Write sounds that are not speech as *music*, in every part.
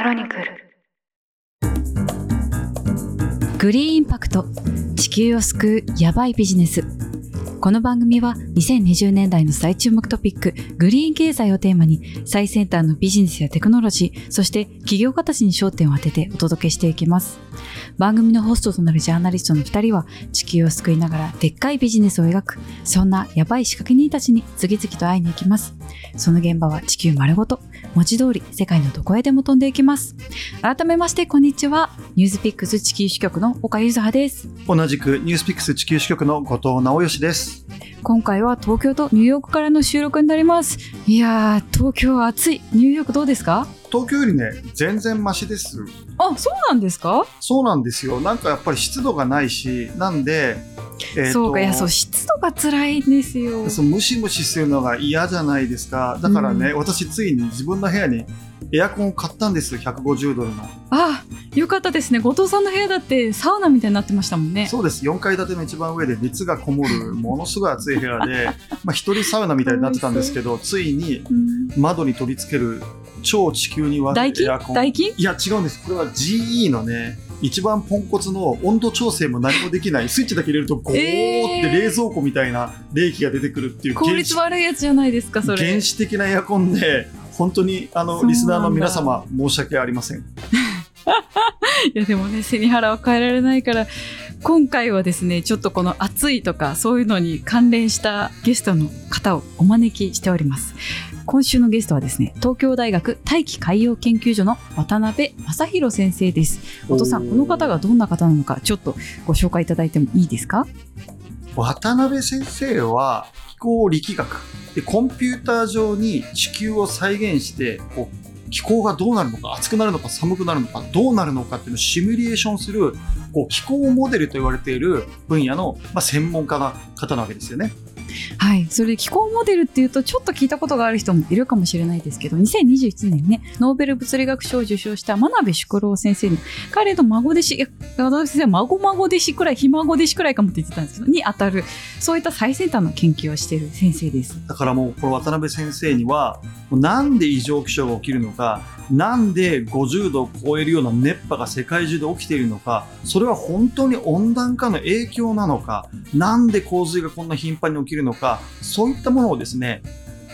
クロニクル。グリーンインパクト。地球を救うヤバいビジネス。この番組は2020年代の最注目トピックグリーン経済をテーマに最先端のビジネスやテクノロジーそして企業家たちに焦点を当ててお届けしていきます。番組のホストとなるジャーナリストの2人は地球を救いながらでっかいビジネスを描くそんなヤバい仕掛け人たちに次々と会いに行きます。その現場は地球丸ごと文字通り世界のどこへでも飛んでいきます。改めましてこんにちは。ニュースピックス地球支局の岡ゆずはです。同じくニュースピックス地球支局の後藤直義です。今回は東京とニューヨークからの収録になります。いやー東京は暑い。ニューヨークどうですか？東京よりね、全然マシです。あそうなんですか、そうなんですよ。なんかやっぱり湿度がないし、なんで、えーとそうかいやそう湿度が辛いんですよ。そうムシムシするのが嫌じゃないですか。だからね、私ついに自分の部屋にエアコンを買ったんですよ。150ドルの。あよかったですね後藤さんの部屋だってサウナみたいになってましたもんねそうです。4階建ての一番上で熱がこもる、*laughs* ものすごい暑い部屋で、まあ一人サウナみたいになってたんですけど、ついにうん窓に取り付ける超地球に割代金るエアコン。いや違うんですこれは GE のね一番ポンコツの温度調整も何もできないスイッチだけ入れるとゴーって冷蔵庫みたいな冷気が出てくるっていう効率悪いやつじゃないですかそれ原始的なエアコンで本当にあのリスナーの皆様申し訳ありません。*laughs* いやでもね背に腹は変えられないから今回はですねちょっとこの暑いとかそういうのに関連したゲストの方をお招きしております。今週のゲストはですね東京大学大気海洋研究所の渡辺正弘先生です。お父さんこの方がどんな方なのかちょっとご紹介いただいてもいいですか？渡辺先生は気候力学。でコンピューター上に地球を再現してこう気候がどうなるのか暑くなるのか寒くなるのかどうなるのかっていうのをシミュレーションするこう気候モデルと言われている分野の、まあ、専門家な方なわけですよね。はい、それ気候モデルっていうとちょっと聞いたことがある人もいるかもしれないですけど2021年にねノーベル物理学賞を受賞した真鍋淑郎先生の彼の孫弟子いや渡辺先生は孫孫弟子くらいひ孫弟子くらいかもって言ってたんですけどに当たるそういった最先端の研究をしている先生です。だからもうこの渡辺先生にはなんで異常気象が起きるのかなんで50度を超えるような熱波が世界中で起きているのかそれは本当に温暖化の影響なのかなんで洪水がこんな頻繁に起きるのかそういったものをですね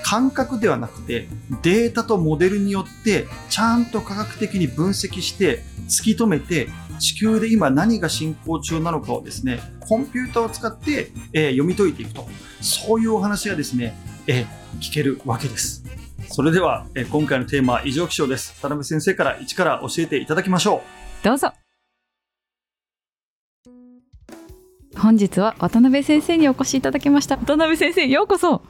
感覚ではなくてデータとモデルによってちゃんと科学的に分析して突き止めて地球で今何が進行中なのかをですねコンピューターを使って、えー読み解いていくと。そういうお話がですね、えー聞けるわけです。それでは、えー今回のテーマは異常気象です。渡辺先生から一から教えていただきましょどうぞ。本日は渡辺先生にお越しいただきました。渡辺先生ようこそ。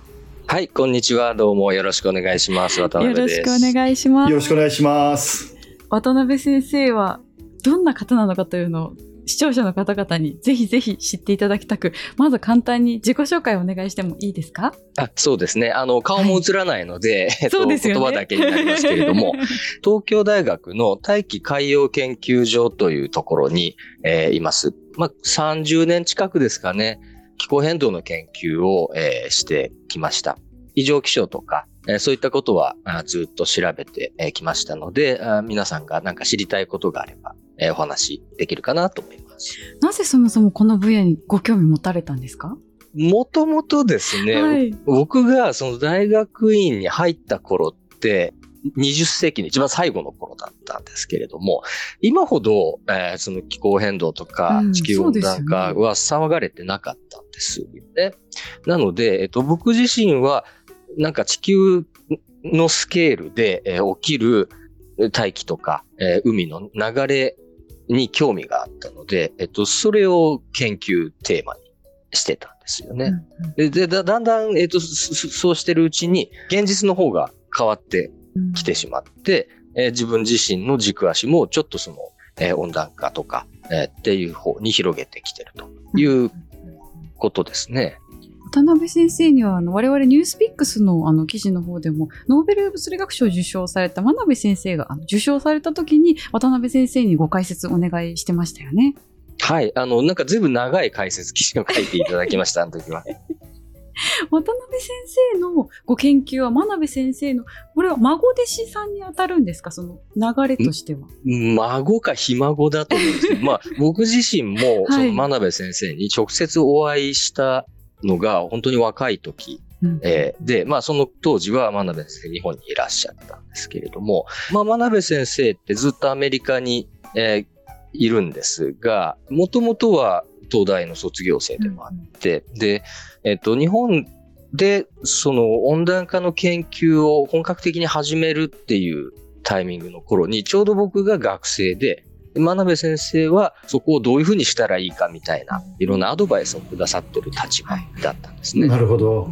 はい、こんにちは。どうもよろしくお願いします。渡よろ辺です。しくお願いします。うよろしくお願いします。渡辺先生はどんな方なのかというのを視聴者の方々にぜひぜひ知っていただきたくまず簡単に自己紹介をお願いしてもいいですか？あそうですね。あの、顔も映らないので、えっとそうですよね言葉だけになりますけれども、*laughs* 東京大学の大気海洋研究所というところに、えーいます。まあ、30年近くですかね、気候変動の研究を、えーしてきました。異常気象とか、えーそういったことはあずっと調べてえーきましたので、あ皆さんが何か知りたいことがあれば、えーお話できるかなと思います。なぜそもそもこの分野にご興味持たれたんですか？もともとですね、はい僕がその大学院に入った頃って、20世紀の一番最後の頃だったんですけれども、今ほど、えーその気候変動とかうん地球温暖化は騒がれてなかったんですよね。なので、えっと、僕自身は、なんか地球のスケールで、えー起きる大気とか、えー海の流れに興味があったので、えっと、それを研究テーマにしてたんですよね。ででだだんだん、えっとそうしてるうちに現実の方が変わってきてしまって、えー自分自身の軸足もちょっとその、えー温暖化とか、えーっていう方に広げてきてるということですね。渡辺先生にはあの我々ニュースピックスのあの記事の方でもノーベル物理学賞を受賞された真鍋先生があの受賞された時に渡辺先生にご解説お願いしてましたよね。はい。あの、なんか随分長い解説記事を書いていただきました、あの時は。*laughs* 渡辺先生のご研究は真鍋先生の、これは孫弟子さんに当たるんですか？その流れとしては。孫かひ孫だと思うんですけど、まあ僕自身も *laughs* その真鍋先生に直接お会いしたのが本当に若い時えー、で、まあその当時は真鍋先生日本にいらっしゃったんですけれども、まあ真鍋先生ってずっとアメリカに、えー、いるんですが、もともとは東大の卒業生でもあって、うん、で、えっ、ー、と、日本でその温暖化の研究を本格的に始めるっていうタイミングの頃に、ちょうど僕が学生で、真鍋先生はそこをどういうふうにしたらいいかみたいな、いろんなアドバイスをくださってる立場だったんですね。なるほど。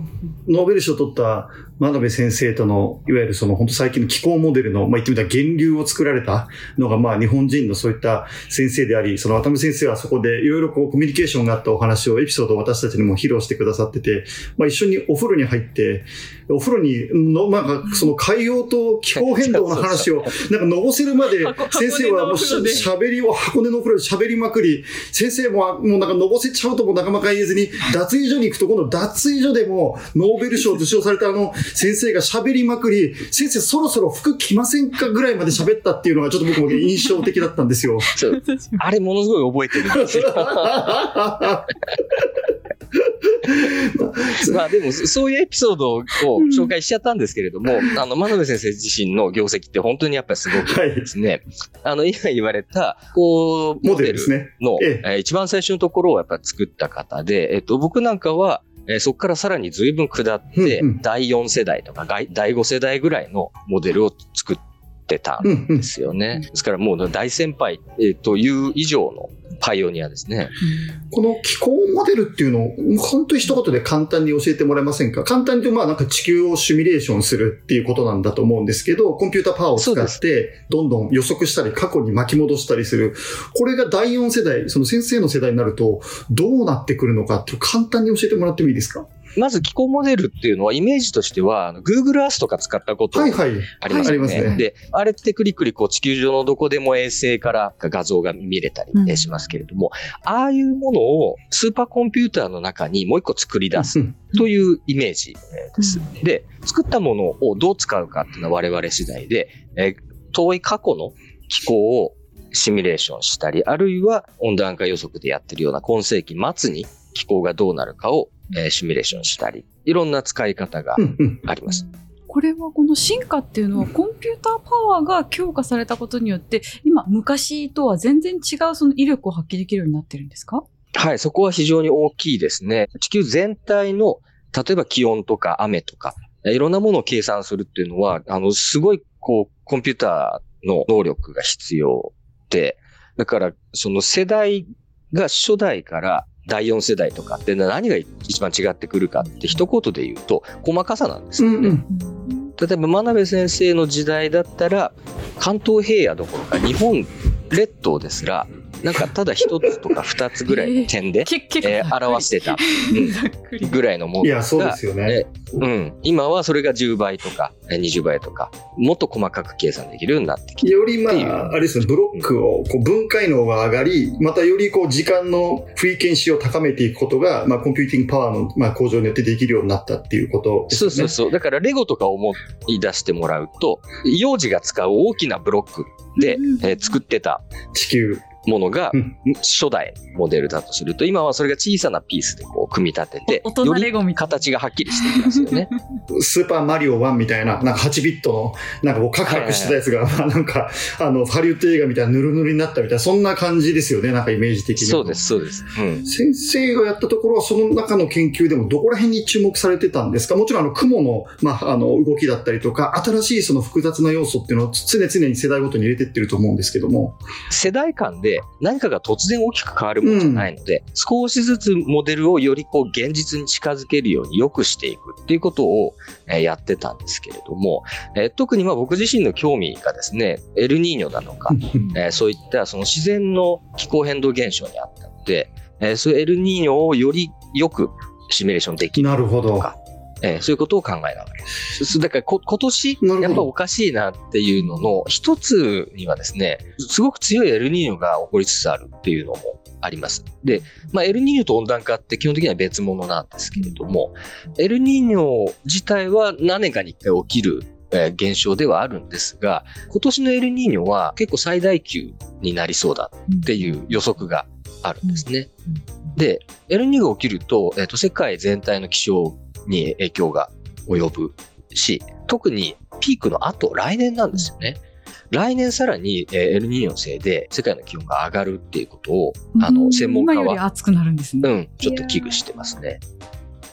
ノーベル賞を取った真鍋先生との、いわゆるその本当最近の気候モデルの、まあ、言ってみたら源流を作られたのが、まあ日本人のそういった先生であり、その渡辺先生はそこでいろいろこうコミュニケーションがあったお話をエピソードを私たちにも披露してくださってて、まあ一緒にお風呂に入って、お風呂にの、なんかその海洋と気候変動の話を、なんかのぼせるまで、先生はもう喋りを箱根のお風呂で喋りまくり、先生ももうなんかのぼせちゃうともなかなか言えずに、脱衣所に行くと、今度脱衣所でもノーベル賞受賞されたあの先生が喋りまくり、先生そろそろ服着ませんかぐらいまで喋ったっていうのがちょっと僕も印象的だったんですよ。あれものすごい覚えてるんですよ。*laughs* まあでも、そういうエピソードを紹介しちゃったんですけれども、うん、あの、真鍋先生自身の業績って本当にやっぱりすごくですね、はい、あの、今言われた、こう、モデルの、ね。ええ、一番最初のところをやっぱ作った方で、えっと、僕なんかは、えー、そこからさらに随分下って、第4世代とか第5世代ぐらいのモデルを作ってたんですよね。ですからもう大先輩、えー、という以上のパイオニアですね。この気候モデルっていうのを、本当に一言で簡単に教えてもらえませんか？簡単に言うと、まあなんか？地球をシミュレーションするっていうことなんだと思うんですけど、コンピューターパワーを使って、どんどん予測したり、過去に巻き戻したりする。これが第4世代、その先生の世代になると、どうなってくるのかって簡単に教えてもらってもいいですか？まず気候モデルっていうのはイメージとしては、Google Earth とか使ったことありますよね。ね。で、あれってクリクリこう地球上のどこでも衛星から画像が見れたりしますけれども、うん、ああいうものをスーパーコンピューターの中にもう一個作り出すというイメージです。うん、で、作ったものをどう使うかっていうのは我々次第で、え遠い過去の気候をシミュレーションしたり、あるいは温暖化予測でやってるような今世紀末に気候がどうなるかをえー、シミュレーションしたり、いろんな使い方があります。これはこの進化っていうのはコンピューターパワーが強化されたことによって今昔とは全然違うその威力を発揮できるようになってるんですか？はい、そこは非常に大きいですね。地球全体の例えば気温とか雨とかいろんなものを計算するっていうのはあのすごいこうコンピューターの能力が必要でだからその世代が初代から第4世代とかって何が一番違ってくるかって一言で言うと細かさなんですよね。うんうん、例えば真鍋先生の時代だったら関東平野どころか日本列島ですらなんかただ一つとか二つぐらいの点で、*laughs* えー、表してた、うん、ぐらいのものが、いや、そうですよね、うん。今はそれが10倍とか20倍とか、もっと細かく計算できるようになってきてよりまあ、あれですね、ブロックをこう分解能が上がり、またよりこう時間の frequency を高めていくことが、まあ computing power のまあ向上によってできるようになったっていうことですね。そうそうそう。だからレゴとか思い出してもらうと、幼児が使う大きなブロックで、えー、作ってた。地球ものが初代モデルだとすると、今はそれが小さなピースでこう組み立てて、より形がはっきりしていきますよね。*laughs* スーパーマリオ1みたいな、なんか8ビットの、なんかこうカクカクしてたやつが、まあなんか、あの、ハリウッド映画みたいなヌルヌルになったみたいな、そんな感じですよね、なんかイメージ的に。そうです、そうです。うん、先生がやったところは、その中の研究でもどこら辺に注目されてたんですか？もちろんあの、雲の、まあ、あの、動きだったりとか、新しいその複雑な要素っていうのを常々に世代ごとに入れてってると思うんですけども。世代間で何かが突然大きく変わるものじゃないので、うん、少しずつモデルをよりこう現実に近づけるように良くしていくっていうことを、えやってたんですけれども、え特にまあ僕自身の興味がですね、エルニーニョだとか、えそういったその自然の気候変動現象にあったので、えそういうエルニーニョをよりよくシミュレーションできるとか、えーそういうことを考えながら。すだからこ今年やっぱおかしいなっていうのの一つにはですね、すごく強いエルニーニョが起こりつつあるっていうのもあります。で、まあ、エルニーニョと温暖化って基本的には別物なんですけれども、エルニーニョ自体は何年かに一回起きるえー現象ではあるんですが、今年のエルニーニョは結構最大級になりそうだっていう予測があるんですね。で、エルニーニョが起きると、えっ、と、世界全体の気象に影響が及ぶし、特にピークの後、来年なんですよね。来年さらに、えーエルニーニョのせいで世界の気温が上がるっていうことを、あの、専門家今よ暑くなるんですね。うん、ちょっと危惧してますね。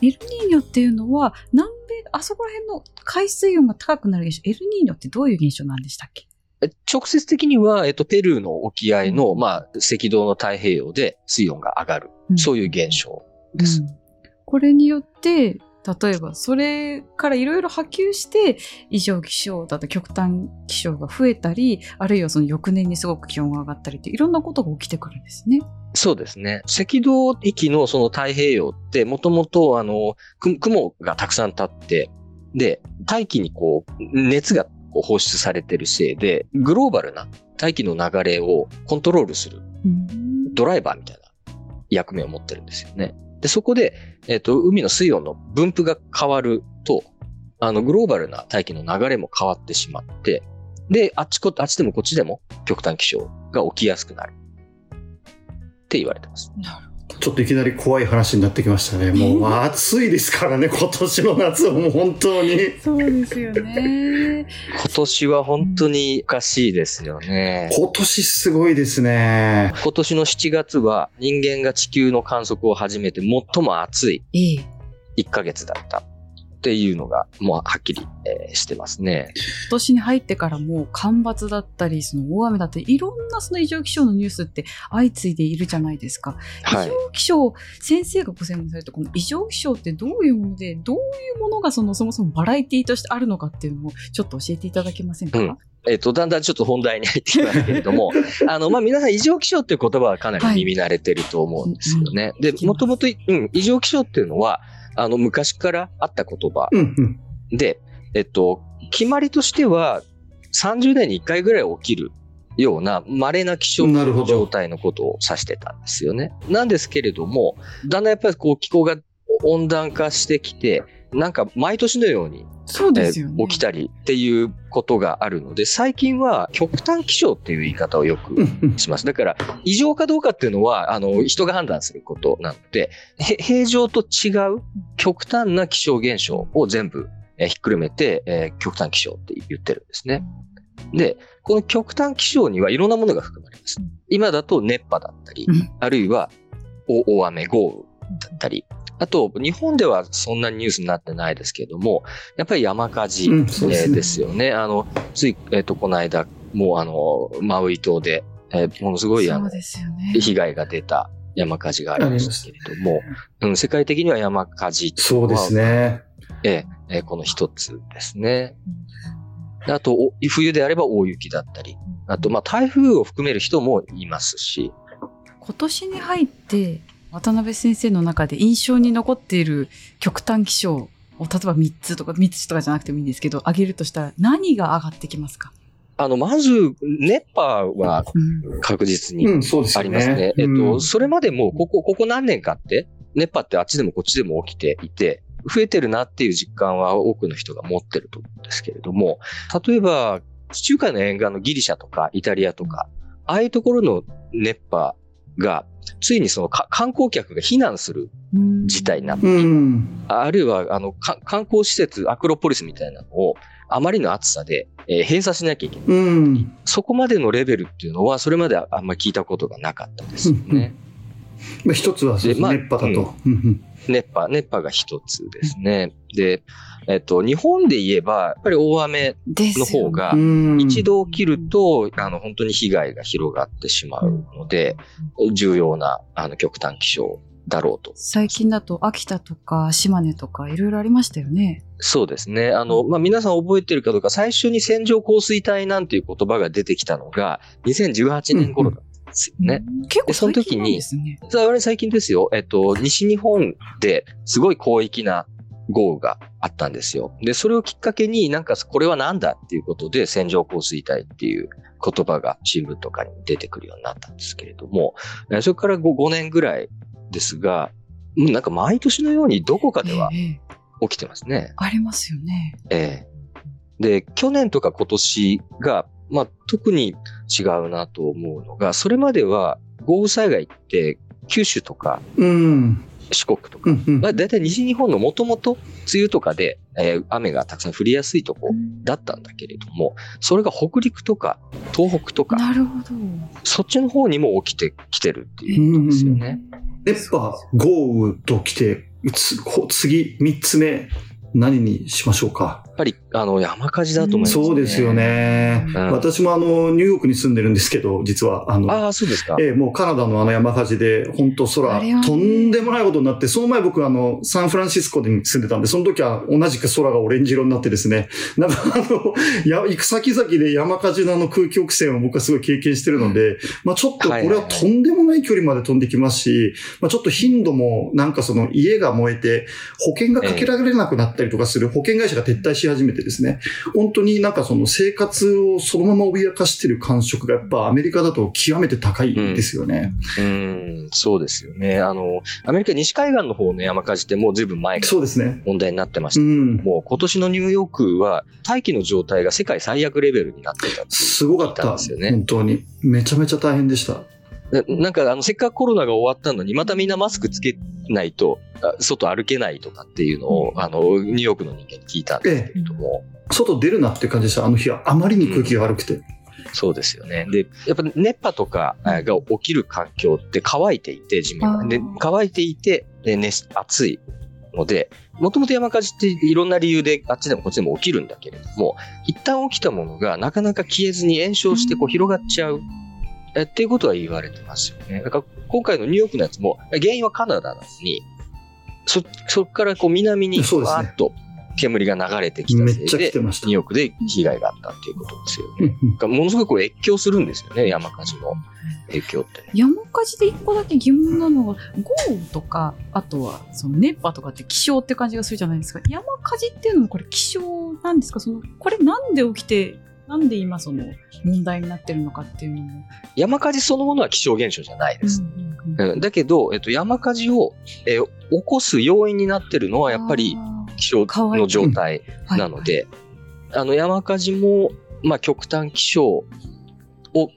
エルニーニョっていうのは、南米、あそこら辺の海水温が高くなる現象、エルニーニョってどういう現象なんでしたっけ？え直接的には、えっと、ペルーの沖合の、うんまあ、赤道の太平洋で水温が上がる。そういう現象です。うんこれによって、例えばそれからいろいろ波及して異常気象だと極端気象が増えたりあるいはその翌年にすごく気温が上がったりっていろんなことが起きてくるんですね。そうですね。赤道域のその太平洋って、もともと、あの、く雲がたくさん立って、で、大気にこう、熱がこう放出されてるせいで、グローバルな大気の流れをコントロールするドライバーみたいな役目を持ってるんですよね。で、そこで、えっ、と、海の水温の分布が変わると、あの、グローバルな大気の流れも変わってしまって、で、あっちこ、あっちでもこっちでも極端気象が起きやすくなる。って言われてます。なるほどちょっといきなり怖い話になってきましたね。*laughs* もう暑いですからね、今年の夏はもう本当に。そうですよね。今年は本当におかしいですよね。今年すごいですね。今年の7月は人間が地球の観測を始めて最も暑いええ。1ヶ月だったっていうのがもうはっきり、えーしてますね。今年に入ってからもう干ばつだったり、その大雨だったり、いろんなその異常気象のニュースって相次いでいるじゃないですか。はい異。常気象、先生がご専門されたこの異常気象ってどういうもので、どういうものがそのそもそもバラエティとしてあるのかっていうのをちょっと教えていただけませんか、うんえっ、と、だんだんちょっと本題に入ってきますけれども、*laughs* あの、まあ、皆さん異常気象っていう言葉はかなり耳慣れてると思うんですよね。で聞き、ますもともと、うん、異常気象っていうのは、あの、昔からあった言葉。で、えっと、決まりとしては、30年に1回ぐらい起きるような稀な気象なるほど状態のことを指してたんですよね。なんですけれども、だんだんやっぱりこう気候が温暖化してきて、なんか毎年のように、そうですよね。えー起きたりっていうことがあるので、最近は極端気象っていう言い方をよくします。だから、異常かどうかっていうのは、あの、人が判断することなので、へ平常と違う極端な気象現象を全部、えーひっくるめて、えー極端気象って言ってるんですね。で、この極端気象にはいろんなものが含まれますうん。今だと熱波だったりうん、あるいは大大雨、豪雨だったり、あと、日本ではそんなにニュースになってないですけれども、やっぱり山火事、うんねえーですよね。あの、つい、えっ、と、この間、もうあの、マウイ島で、えーものすごいあのね。被害が出た山火事がありましたけれども、うん、世界的には山火事そうですね。ね。えーえーこの一つですね。であと、お冬であれば大雪だったり、あと、まあ、台風を含める人もいますし、今年に入って渡辺先生の中で印象に残っている極端気象を例えば3つとか3つとかじゃなくてもいいんですけど挙げるとしたら何が上がってきますか、あの、まず、熱波はうん確実にうん、そうですあ。りますね。えっうと、んそれまでも、ここ、ここ何年かって、熱波ってあっちでもこっちでも起きていて、増えてるなっていう実感は多くの人が持ってると思うんですけれども、例えば、地中海の沿岸のギリシャとかイタリアとか、ああいうところの熱波が、ついにそのか観光客が避難するうん事態になってうん。あるいは、あの、か観光施設、アクロポリスみたいなのを、あまりの暑さで、えー閉鎖しなきゃいけない。うん。そこまでのレベルっていうのは、それまであんまり聞いたことがなかったですよね。まあ一つはまあ熱波だと。うんうん熱波、熱波が一つですね。で、えっと、日本で言えば、やっぱり大雨の方がうん一度起きると、あの、本当に被害が広がってしまうので、重要な、あの、極端気象だろうと。最近だと秋田とか島根とかいろいろありましたよね。そうですね。あの、まあ、皆さん覚えてるかどうか、最初に線状降水帯なんていう言葉が出てきたのが、2018年頃だっですよね。うん結構でその時に最近なんですね。それは最近ですよ。えっと、西日本ですごい広域な豪雨があったんですよ。で、それをきっかけになんかこれはなんだっていうことで線状降水帯っていう言葉が新聞とかに出てくるようになったんですけれども、それから 5, 5年ぐらいですが、なんか毎年のようにどこかでは起きてますね。ありますよね。ええ。で、去年とか今年が、まあ特に違うなと思うのが、それまでは豪雨災害って九州とか、うん。四国とか、まあ、大体西日本のもともと梅雨とかで、えー雨がたくさん降りやすいとこだったんだけれども、それが北陸とか東北とか、なるほど。そっちの方にも起きてきてるっていうことですよね。熱波、豪雨と来て、次、三つ目、何にしましょうか？やっぱり、あの、山火事だと思います、ね。そうですよね。うん私もあの、ニューヨークに住んでるんですけど、実は、あの、ああ、そうですか。ええ、もうカナダのあの山火事で、本当空、とんでもないことになって、その前僕あの、サンフランシスコに住んでたんで、その時は同じく空がオレンジ色になってですね、なんかあの、や、行く先々で山火事のあの空気汚染を僕はすごい経験してるので、まあちょっとこれはとんでもない距離まで飛んできますし、まあちょっと頻度もなんかその家が燃えて、保険がかけられなくなったりとかする保険会社が撤退し始めてですね、本当になんかその生活をそのまま脅かしてる感触がやっぱアメリカだと極めて高いですよね。うん、そうですよね。あの、アメリカ西海岸の方の山火事ってもう随分前からそうですね。問題になってました。うん。もう今年のニューヨークは大気の状態が世界最悪レベルになってたってすごかったた。んですよね本当に。めちゃめちゃ大変でした。ななんかあのせっかくコロナが終わったのにまたみんなマスクつけないとあ外歩けないとかっていうのを、あのニューヨークの人間に聞いたんですけれども、外出るなって感じでした。あの日はあまりに空気が悪くて。そうですよね。で、やっぱ熱波とかあが起きる環境って乾いていて、地面が。で、乾いていて、で、ね、暑いので、もともと山火事っていろんな理由であっちでもこっちでも起きるんだけれども、一旦起きたものがなかなか消えずに炎症してこう広がっちゃう。えっていうことは言われてますよね。だから今回のニューヨークのやつも、原因はカナダなのに、そ、そこからこう南にそうですねわーっと煙が流れてきたせいで、来てましたニュー。ヨークで被害があったっていうことですよね。うんうんがものすごく越境するんですよね、山火事の影響ってね。山火事で一個だけ疑問なのが豪雨とかあとはその熱波とかって気象って感じがするじゃないですか山火事っていうのもこれ気象なんですか？そのこれなんで起きてなんで今その問題になってるのかっていうのも、山火事そのものは気象現象じゃないです。うんうんうん。うん。だけど、えっと、山火事を、えー起こす要因になってるのはやっぱりあ気象の状態ーなので、あの山火事も、まあ、極端気象を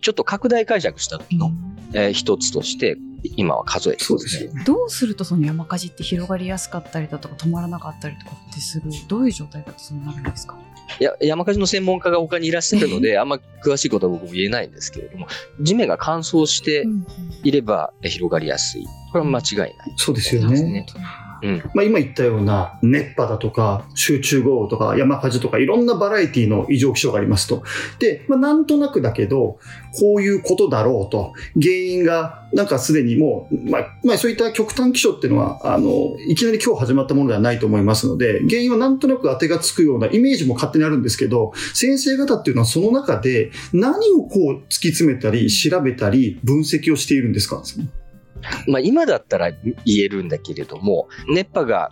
ちょっと拡大解釈した時の、えー一つとして今は数えてまね。そうですすよね。どうするとその山火事って広がりやすかったりだとか止まらなかったりとかってするどういう状態だとそうなるんですか？いや山火事の専門家が他にいらっしゃるので、*laughs* あんま詳しいことは僕も言えないんですけれども、地面が乾燥していればえ広がりやすい。これは間違いない。そうですよね。うん。まあ今言ったような熱波だとか集中豪雨とか山火事とかいろんなバラエティの異常気象がありますと。で、まあなんとなくだけど、こういうことだろうと。原因がなんかすでにもう、まあ、まあそういった極端気象っていうのは、あの、いきなり今日始まったものではないと思いますので、原因はなんとなく当てがつくようなイメージも勝手にあるんですけど、先生方っていうのはその中で何をこう突き詰めたり調べたり分析をしているんですか？*laughs* まあ、今だったら言えるんだけれども、熱波が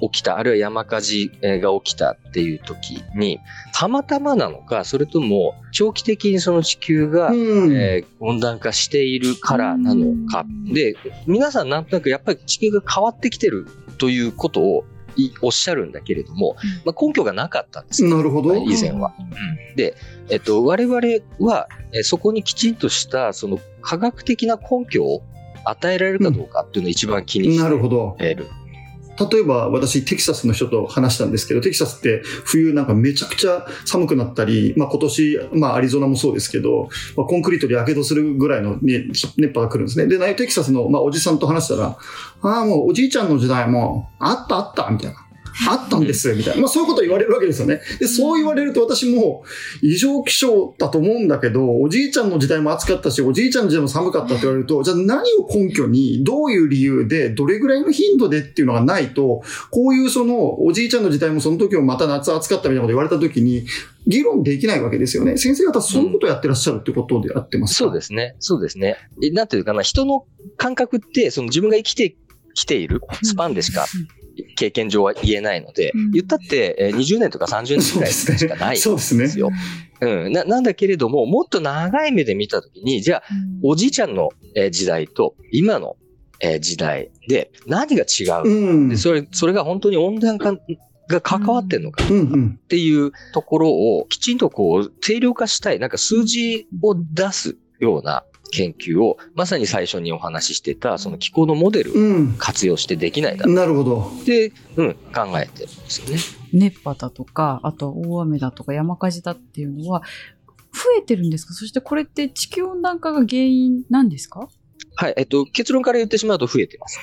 起きた、あるいは山火事が起きたっていう時に、たまたまなのか、それとも長期的にその地球が、うん。えー温暖化しているからなのか。で、皆さんなんとなくやっぱり地球が変わってきてるということをいおっしゃるんだけれども、まあ、根拠がなかったんですよなるほど。以前は。で、えっと、我々は、えーそこにきちんとした、その科学的な根拠を与えられるかどうかっていうのを一番気にしてなるほど。例えば私テキサスの人と話したんですけど、テキサスって冬なんかめちゃくちゃ寒くなったり、まあ今年、まあアリゾナもそうですけど、まあ、コンクリートで火傷するぐらいの、ね、熱波が来るんですね。で、ナイテキサスの、まあ、おじさんと話したら、ああ、もうおじいちゃんの時代も、あったあった、みたいな。あったんです、みたいな。まあそういうこと言われるわけですよね。で、そう言われると私も異常気象だと思うんだけど、おじいちゃんの時代も暑かったし、おじいちゃんの時代も寒かったって言われると、じゃあ何を根拠に、どういう理由で、どれぐらいの頻度でっていうのがないと、こういうその、おじいちゃんの時代もその時もまた夏暑かったみたいなこと言われた時に、議論できないわけですよね。先生方そういうことをやってらっしゃるってことでやってますか、そうですね。そうですね。なんていうかな、人の感覚って、その自分が生きてきているスパンでしか経験上は言えないので、うん。言ったってえー20年とか30年ぐらいしかないんそうですね。ですよ。うん、ななんだけれども、もっと長い目で見たときに、じゃあ、おじいちゃんのえー時代と今のえー時代で何が違う、うん。でそれそれが本当に温暖化が関わってんのか。っていうところをきちんとこう定量化したい、なんか数字を出すような研究を、まさに最初にお話ししてた、その気候のモデルをうん。活用してできないだろうなるほど。って、うん、考えてるんですよね。熱波だとか、あと大雨だとか山火事だっていうのは、増えてるんですか？そしてこれって地球温暖化が原因なんですか？はい、えっと、結論から言ってしまうと増えてます。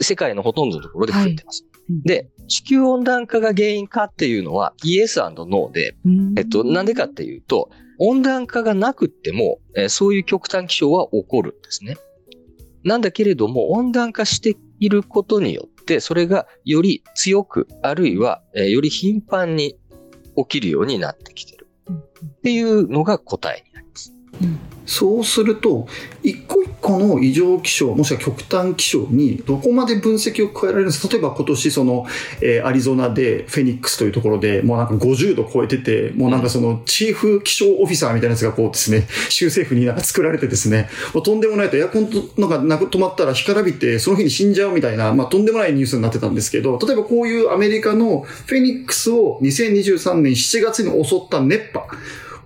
世界のほとんどのところで増えてます。うんで、地球温暖化が原因かっていうのは、イエスノーで、えっと、なんでかっていうと、温暖化がなくっても、えーそういう極端気象は起こるんですね。なんだけれども、温暖化していることによって、それがより強く、あるいは、えーより頻繁に起きるようになってきてる。っていうのが答えそうすると、一個一個の異常気象、もしくは極端気象にどこまで分析を加えられるんですか？例えば今年その、えーアリゾナでフェニックスというところでもうなんか50度超えてて、もうなんかそのチーフ気象オフィサーみたいなやつがこうですね、*laughs* 州政府になんか作られてですね、もうとんでもないと。エアコンとなんか止まったら干からびてその日に死んじゃうみたいな、まあとんでもないニュースになってたんですけど、例えばこういうアメリカのフェニックスを2023年7月に襲った熱波、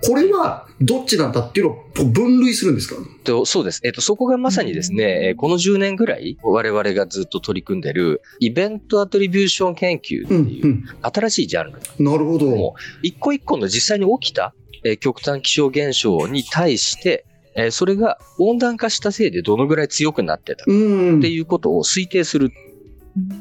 これはどっちなんだっていうのを分類するんですか？とそうです。えっと、そこがまさにですね、えーこの10年ぐらい、我々がずっと取り組んでる、イベントアトリビューション研究ってうん、いうう新しいジャンルん。なるほど。も一個一個の実際に起きた、えー極端気象現象に対して、えーそれが温暖化したせいでどのぐらい強くなってたっうん。ていうことを推定する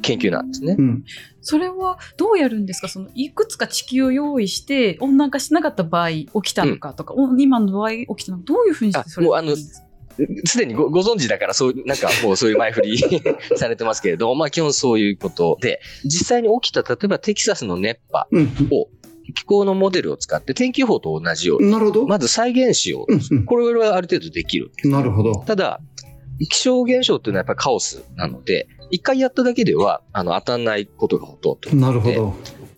研究なんですねう。ん。それはどうやるんですか？そのいくつか地球を用意して温暖化しなかった場合起きたのかとか、お今の場合起きたのかどういうふうにしてそれあもうあのすでにごご存知だから、そう、なんかもうそういう前振り *laughs* されてますけれども、*laughs* まあ基本そういうことで、実際に起きた、例えばテキサスの熱波うん。を気候のモデルを使って天気予報と同じように、なるほど。まず再現しよう。うんこれはある程度できる。うん。なるほど。ただ、気象現象っていうのはやっぱりカオスなので、一回やっただけでは、あの、当たんないことがほとんど。なるほど。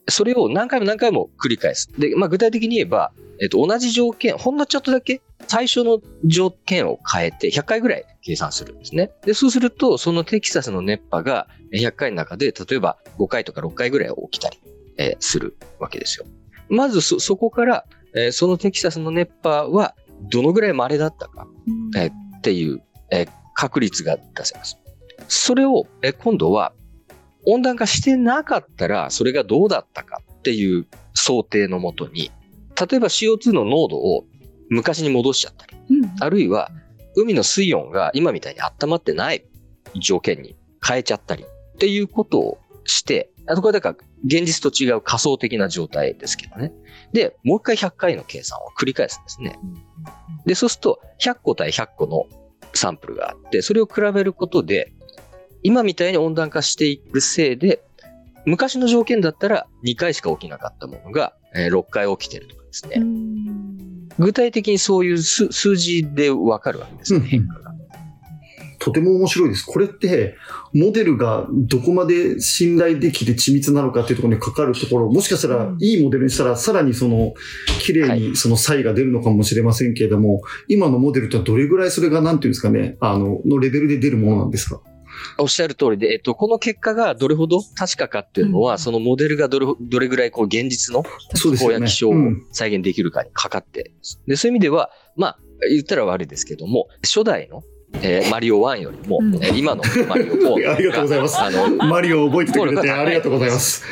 それを何回も何回も繰り返す。で、まあ具体的に言えば、えっと、同じ条件、ほんのちょっとだけ最初の条件を変えて100回ぐらい計算するんですね。で、そうすると、そのテキサスの熱波がえ100回の中で、例えば5回とか6回ぐらい起きたり、えーするわけですよ。まずそ、そこから、えーそのテキサスの熱波はどのぐらい稀だったかえっていう、えー確率が出せます。それを、えー今度は温暖化してなかったらそれがどうだったかっていう想定のもとに、例えば CO2 の濃度を昔に戻しちゃったり、うんあるいは海の水温が今みたいに温まってない条件に変えちゃったりっていうことをして、あとこれだから現実と違う仮想的な状態ですけどね。で、もう一回100回の計算を繰り返すんですね。で、そうすると、100個対100個のサンプルがあって、それを比べることで、今みたいに温暖化していくせいで、昔の条件だったら2回しか起きなかったものが、えー6回起きてるとかですね。うん具体的にそういう数数字でわかるわけですね、うん変化が。とても面白いです。これって、モデルがどこまで信頼できて緻密なのかっていうところにかかるところ、もしかしたらうんいいモデルにしたら、さらにその、綺麗にその差異が出るのかもしれませんけれども、今のモデルとはどれぐらいそれがなんていうんですかね、あの、のレベルで出るものなんですか？おっしゃる通りで、えっと、この結果がどれほど確かかっていうのは、うん。そのモデルがどれほどれぐらいこう現実の気候。や気象をうん。再現できるかにかかってでそういう意味では、まあ、言ったら悪いですけども、初代の、えーマリオ1よりも、うん。えー今のマリオ4の方が *laughs* ありがとうございます。あの、マリオを覚えててくれてありがとうございます。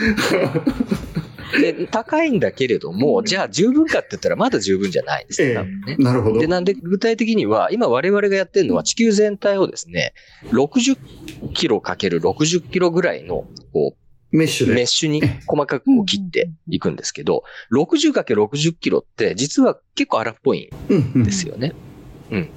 で高いんだけれども、じゃあ十分かって言ったらまだ十分じゃないですええね。多分ねなるほどで、。なんで具体的には、今我々がやってるのは地球全体をですね、60キロかける60キロぐらいの、こう、メッシュで。メッシュに細かく切っていくんですけど、60かける60キロって実は結構荒っぽいうんうんんですよね。うん。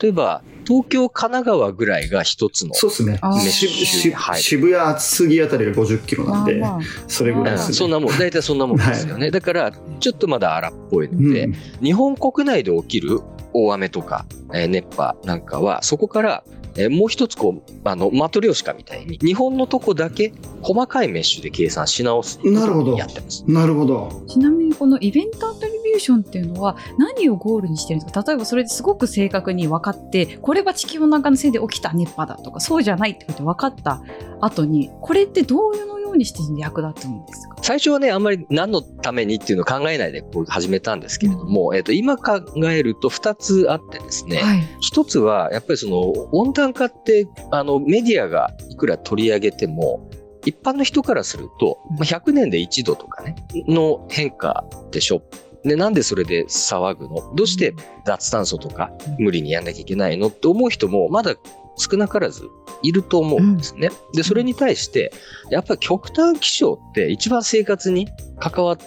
例えば、東京、神奈川ぐらいが一つの。そうですね。はい。渋谷、厚木あたりが50キロなんで、まあまあ。それぐらいね。そんなもん、大体そんなもんですよね。だから、ちょっとまだ荒っぽいので、うん。日本国内で起きる大雨とか、えー熱波なんかは、そこからえーもう一つこう、あの、マトリョーシカみたいに、日本のとこだけ細かいメッシュで計算し直す。なるほどやってます。なるほど。ちなみにこのイベントアトリビューションっていうのは何をゴールにしてるんですか？例えばそれですごく正確に分かってこれは地球温暖化のせいで起きた熱波だとかそうじゃないってこと分かった後にこれってどういうのようにして役立つんですか？最初はね、あんまり何のためにっていうのを考えないでこう始めたんですけれども、えっと、今考えると2つあってですね、はい。一つは、やっぱりその温暖化って、あの、メディアがいくら取り上げても、一般の人からすると、まあ100年で1度とかね、の変化でしょ。で、なんでそれで騒ぐの？どうして脱炭素とか無理にやんなきゃいけないの？って思う人もまだ少なからずいると思うんですね。で、それに対して、やっぱり極端気象って一番生活に関わって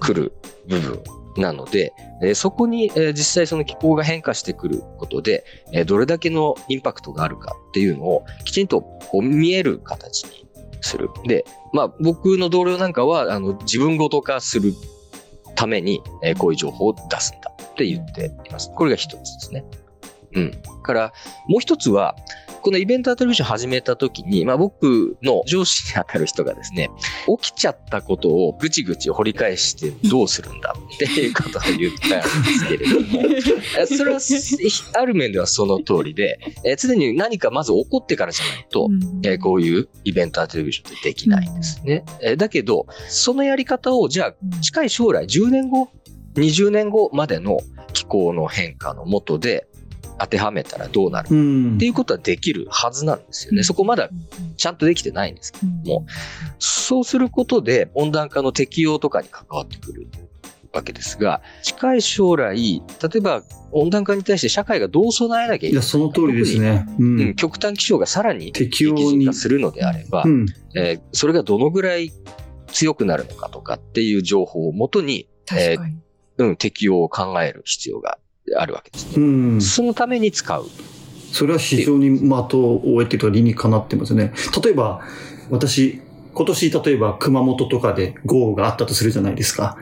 くる部分なので、えーそこに、えー実際その気候が変化してくることで、えーどれだけのインパクトがあるかっていうのをきちんとこう見える形にする。で、まあ僕の同僚なんかはあの自分ごと化するために、えーこういう情報を出すんだって言っています。これが一つですね。うん。から、もう一つは、このイベントアトリビューション始めた時に、まあ僕の上司に当たる人がですね、起きちゃったことをぐちぐち掘り返してどうするんだっていうことを言ったんですけれども、え *laughs* それはある面ではその通りで、えー常に何かまず起こってからじゃないと、えーこういうイベントアトリビューションってできないんですね。えーだけど、そのやり方をじゃあ近い将来10年後、20年後までの気候の変化のもとで当てはめたらどうなるうんっていうことはできるはずなんですよね。そこまだちゃんとできてないんですけども、そうすることで温暖化の適用とかに関わってくるわけですが、近い将来、例えば温暖化に対して社会がどう備えなきゃいいや、けない。その通りですね。ううんん。極端気象がさらに適用化。するのであれば、うん。えーそれがどのぐらい強くなるのかとかっていう情報をもとに、確かに。うん、適用を考える必要があるわけですね。うん。そのために使う。それは非常に的を終えてると理にかなってますね。例えば、私、今年例えば熊本とかで豪雨があったとするじゃないですか。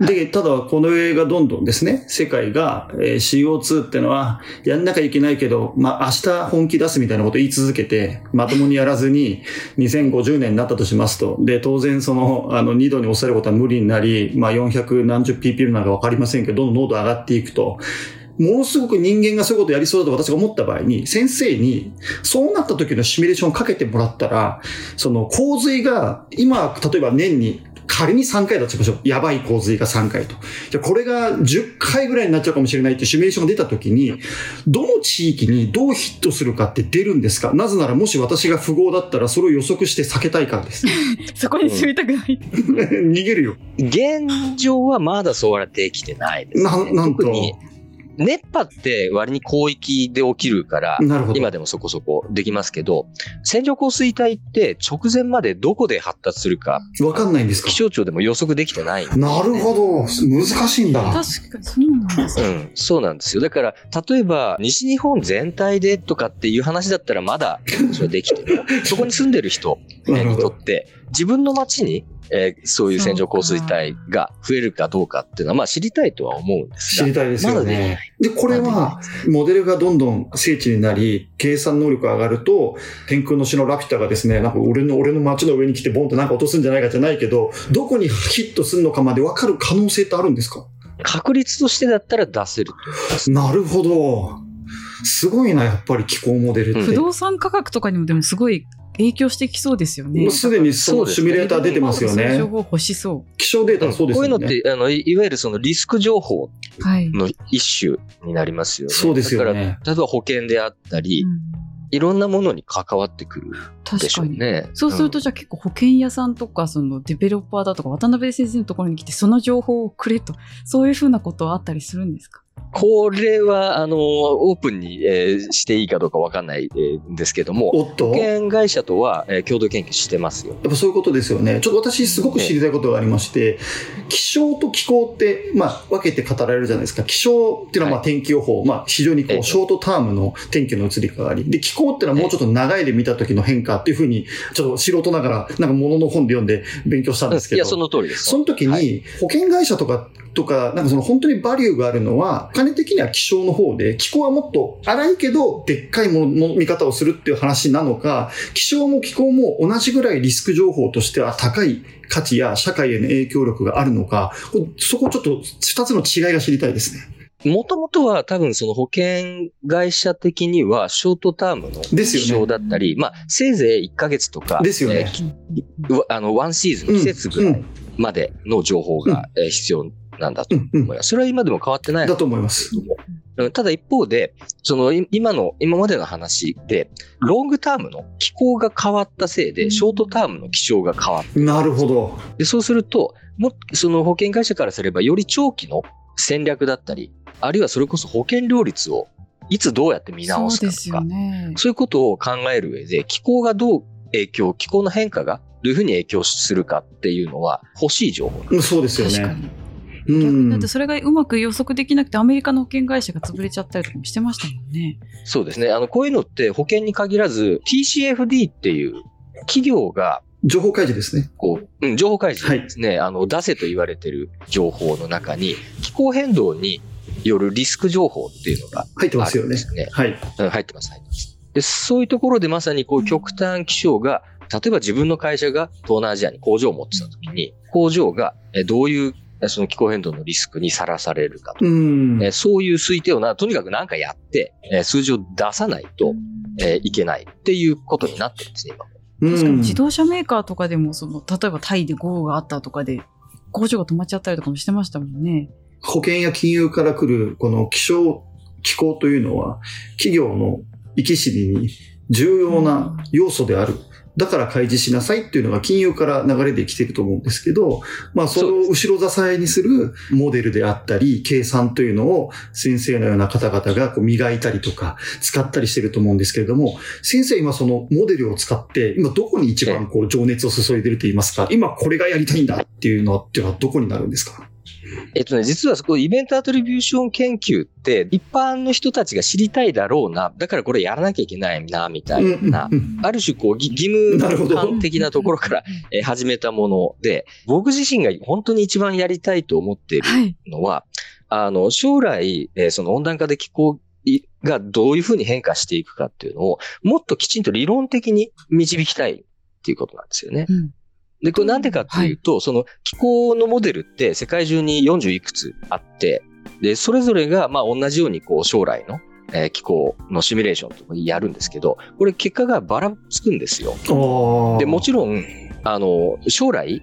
で、ただこの映画どんどんですね、世界が、えー CO2 ってのはやんなきゃいけないけど、まあ明日本気出すみたいなこと言い続けて、まともにやらずに2050年になったとしますと、で、当然その、あの2度に抑えることは無理になり、まあ400何十 ppm なのかわかりませんけど、どんどん濃度上がっていくと、ものすごく人間がそういうことやりそうだと私が思った場合に、先生に、そうなった時のシミュレーションをかけてもらったら、その洪水が、今、例えば年に、仮に3回だとしましょう。やばい洪水が3回と。じゃあこれが10回ぐらいになっちゃうかもしれないっていうシミュレーションが出た時に、どの地域にどうヒットするかって出るんですか？なぜならもし私が富豪だったらそれを予測して避けたいからです。*laughs* そこに住みたくない。*laughs* 逃げるよ。現状はまだそうはできてないです、ね。ななんと特に熱波って割に広域で起きるから。今でもそこそこできますけど、線状降水帯って直前までどこで発達するか、わかんないんですか？気象庁でも予測できてないねなるほど。難しいんだ。確かにそうなんですね。うん、そうなんですよ。だから、例えば、西日本全体でとかっていう話だったらまだ、それできてる。*laughs* そこに住んでる人。にとって、自分の街に、えーそういう線状降水帯が増えるかどうかっていうのは、まあ知りたいとは思うんですが。知りたいですよまだでこれは、モデルがどんどん精緻になり、計算能力が上がると、天空の城ラピュタがですね、なんか俺の、俺の街の上に来てボンってなんか落とすんじゃないかじゃないけど、どこにヒットするのかまで分かる可能性ってあるんですか？確率としてだったら出せる。なるほど。すごいな、やっぱり気候モデルって。うん不動産価格とかにもでもすごい影響してきそうですよね。もうすでにそのシミュレーター出てますよねそういう情。報欲しそ気象データはそうですよね。こういうのって、あの、いいわゆるそのリスク情報う。はい。の一種になりますよね。そうですよだから、ね。例えば保険であったり、うんいろんなものに関わってくるで確かに。しょうね。そうすると、んじゃあ結構保険屋さんとか、そのデベロッパーだとか、渡辺先生のところに来て、その情報をくれと、そういうふうなことはあったりするんですか？これは、あの、オープンに、えーしていいかどうかわかんない、えーんですけども、保険会社とは、えー共同研究してますよ。やっぱそういうことですよね。ちょっと私すごく知りたいことがありまして、気象と気候って、まあ、分けて語られるじゃないですか。気象っていうのはまあは天気予報、まあ、非常にこええう、ショートタームの天気の移り変わり。で、気候っていうのはもうちょっと長いで見た時の変化っていうふうに、ちょっと素人ながら、なんか物の本で読んで勉強したんですけど。いや、その通りです。その時はいに、保険会社とか、とか、なんかその本当にバリューがあるのは、は、金的には気象の方で、気候はもっと荒いけど、でっかいものの見方をするっていう話なのか、気象も気候も同じぐらいリスク情報としては高い価値や社会への影響力があるのか、そこちょっと二つの違いが知りたいですね。もともとは多分その保険会社的にはショートタームのですよね。気象だったり、まあせいぜい1ヶ月とか、ですよね。えーきあの、ワンシーズン、季節ぐらいまでの情報がえー必要なんだとうんうん思います。それは今でも変わってないだと思います。うんただ一方で、そのい今の、今までの話で、ロングタームの気候が変わったせいで、ショートタームの気象が変わった。なるほど。で、そうすると、もその保険会社からすれば、より長期の戦略だったり、あるいはそれこそ保険料率をいつどうやって見直すかとか、そうですよね。そういうことを考える上で、気候がどう影響、気候の変化がどういうふうに影響するかっていうのは欲しい情報なんですうんそうですよね。う逆にだっんて。それがうまく予測できなくて、アメリカの保険会社が潰れちゃったりとかもしてましたもんね。そうですね。あの、こういうのって保険に限らず、TCFD っていう企業が情報開示ですね。こう、うん、情報開示ですね、あの、出せと言われてる情報の中に、気候変動によるリスク情報っていうのが入ってますよね。はい。うん入ってます、入ってます。で、そういうところでまさにこう極端気象が、例えば自分の会社が東南アジアに工場を持ってた時に、工場がえどういうえその気候変動のリスクにさらされるかと。うそういう推定をな、とにかく何かやって、え数字を出さないと、えいけないっていうことになってるんですね、今。確かにうん自動車メーカーとかでも、その、例えばタイで豪雨があったとかで、工場が止まっちゃったりとかもしてましたもんね。保険や金融から来るこの気象、気候というのは企業の生き死にに重要な要素である。だから開示しなさいっていうのが金融から流れできてると思うんですけど、まあそれを後ろ支えにするモデルであったり、計算というのを先生のような方々がこう磨いたりとか使ったりしてると思うんですけれども、先生今そのモデルを使って、今どこに一番こう情熱を注いでると言いますか、今これがやりたいんだっていうのは、っていうのはどこになるんですか？えっとね、実はそこイベントアトリビューション研究って一般の人たちが知りたいだろうな、だからこれやらなきゃいけないな、みたいな、ある種こうぎ義務感的なところからえー始めたもので、僕自身が本当に一番やりたいと思っているはい。のは、あの、将来、えーその温暖化で気候がどういうふうに変化していくかっていうのを、もっときちんと理論的に導きたいっていうことなんですよね。うんで、これなんでかっていうと、その気候のモデルって世界中に40いくつあって、で、それぞれがまあ同じようにこう将来の、えー気候のシミュレーションとかやるんですけど、これ結果がばらつくんですよ。で、もちろん、あの、将来、